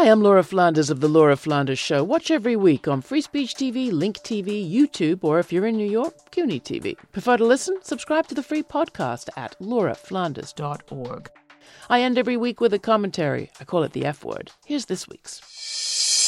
Hi, I'm Laura Flanders of The Laura Flanders Show. Watch every week on Free Speech TV, Link TV, YouTube, or if you're in New York, CUNY TV. Prefer to listen? Subscribe to the free podcast at lauraflanders.org. I end every week with a commentary. I call it the F word. Here's this week's.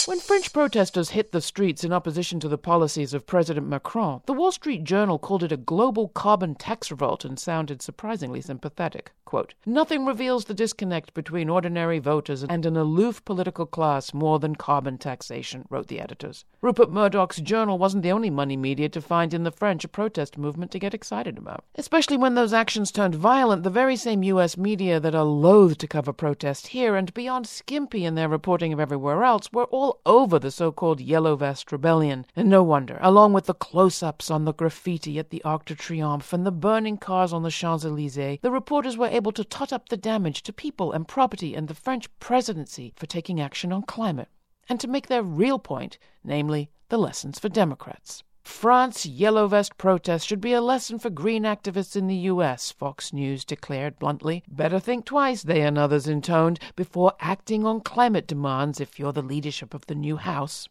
When French protesters hit the streets in opposition to the policies of President Macron, the Wall Street Journal called it a global carbon tax revolt and sounded surprisingly sympathetic. Quote, Nothing reveals the disconnect between ordinary voters and an aloof political class more than carbon taxation, wrote the editors. Rupert Murdoch's journal wasn't the only money media to find in the French a protest movement to get excited about. Especially when those actions turned violent, the very same U.S. media that are loath to cover protest here and beyond skimpy in their reporting of everywhere else were all over the so called Yellow Vest Rebellion. And no wonder, along with the close ups on the graffiti at the Arc de Triomphe and the burning cars on the Champs Elysees, the reporters were able to tot up the damage to people and property and the French presidency for taking action on climate, and to make their real point, namely, the lessons for Democrats. France Yellow Vest protests should be a lesson for green activists in the U.S., Fox News declared bluntly. Better think twice, they and others intoned, before acting on climate demands if you're the leadership of the new House.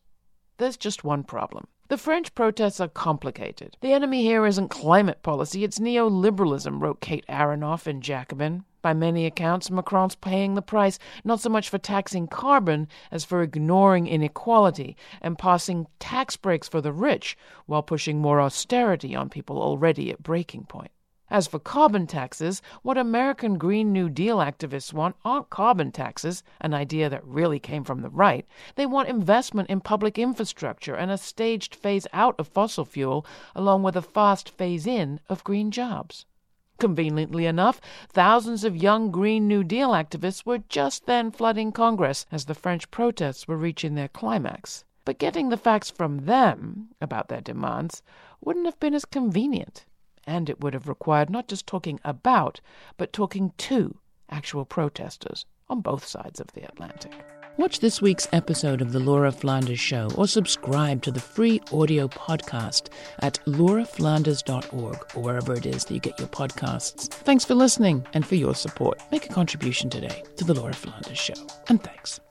There's just one problem. The French protests are complicated. The enemy here isn't climate policy, it's neoliberalism, wrote Kate Aronoff in Jacobin. By many accounts, Macron's paying the price not so much for taxing carbon as for ignoring inequality and passing tax breaks for the rich while pushing more austerity on people already at breaking point. As for carbon taxes, what American Green New Deal activists want aren't carbon taxes, an idea that really came from the right. They want investment in public infrastructure and a staged phase out of fossil fuel, along with a fast phase in of green jobs. Conveniently enough, thousands of young Green New Deal activists were just then flooding Congress as the French protests were reaching their climax. But getting the facts from them about their demands wouldn't have been as convenient and it would have required not just talking about, but talking to actual protesters on both sides of the Atlantic. Watch this week's episode of The Laura Flanders Show or subscribe to the free audio podcast at lauraflanders.org or wherever it is that you get your podcasts. Thanks for listening and for your support. Make a contribution today to The Laura Flanders Show. And thanks.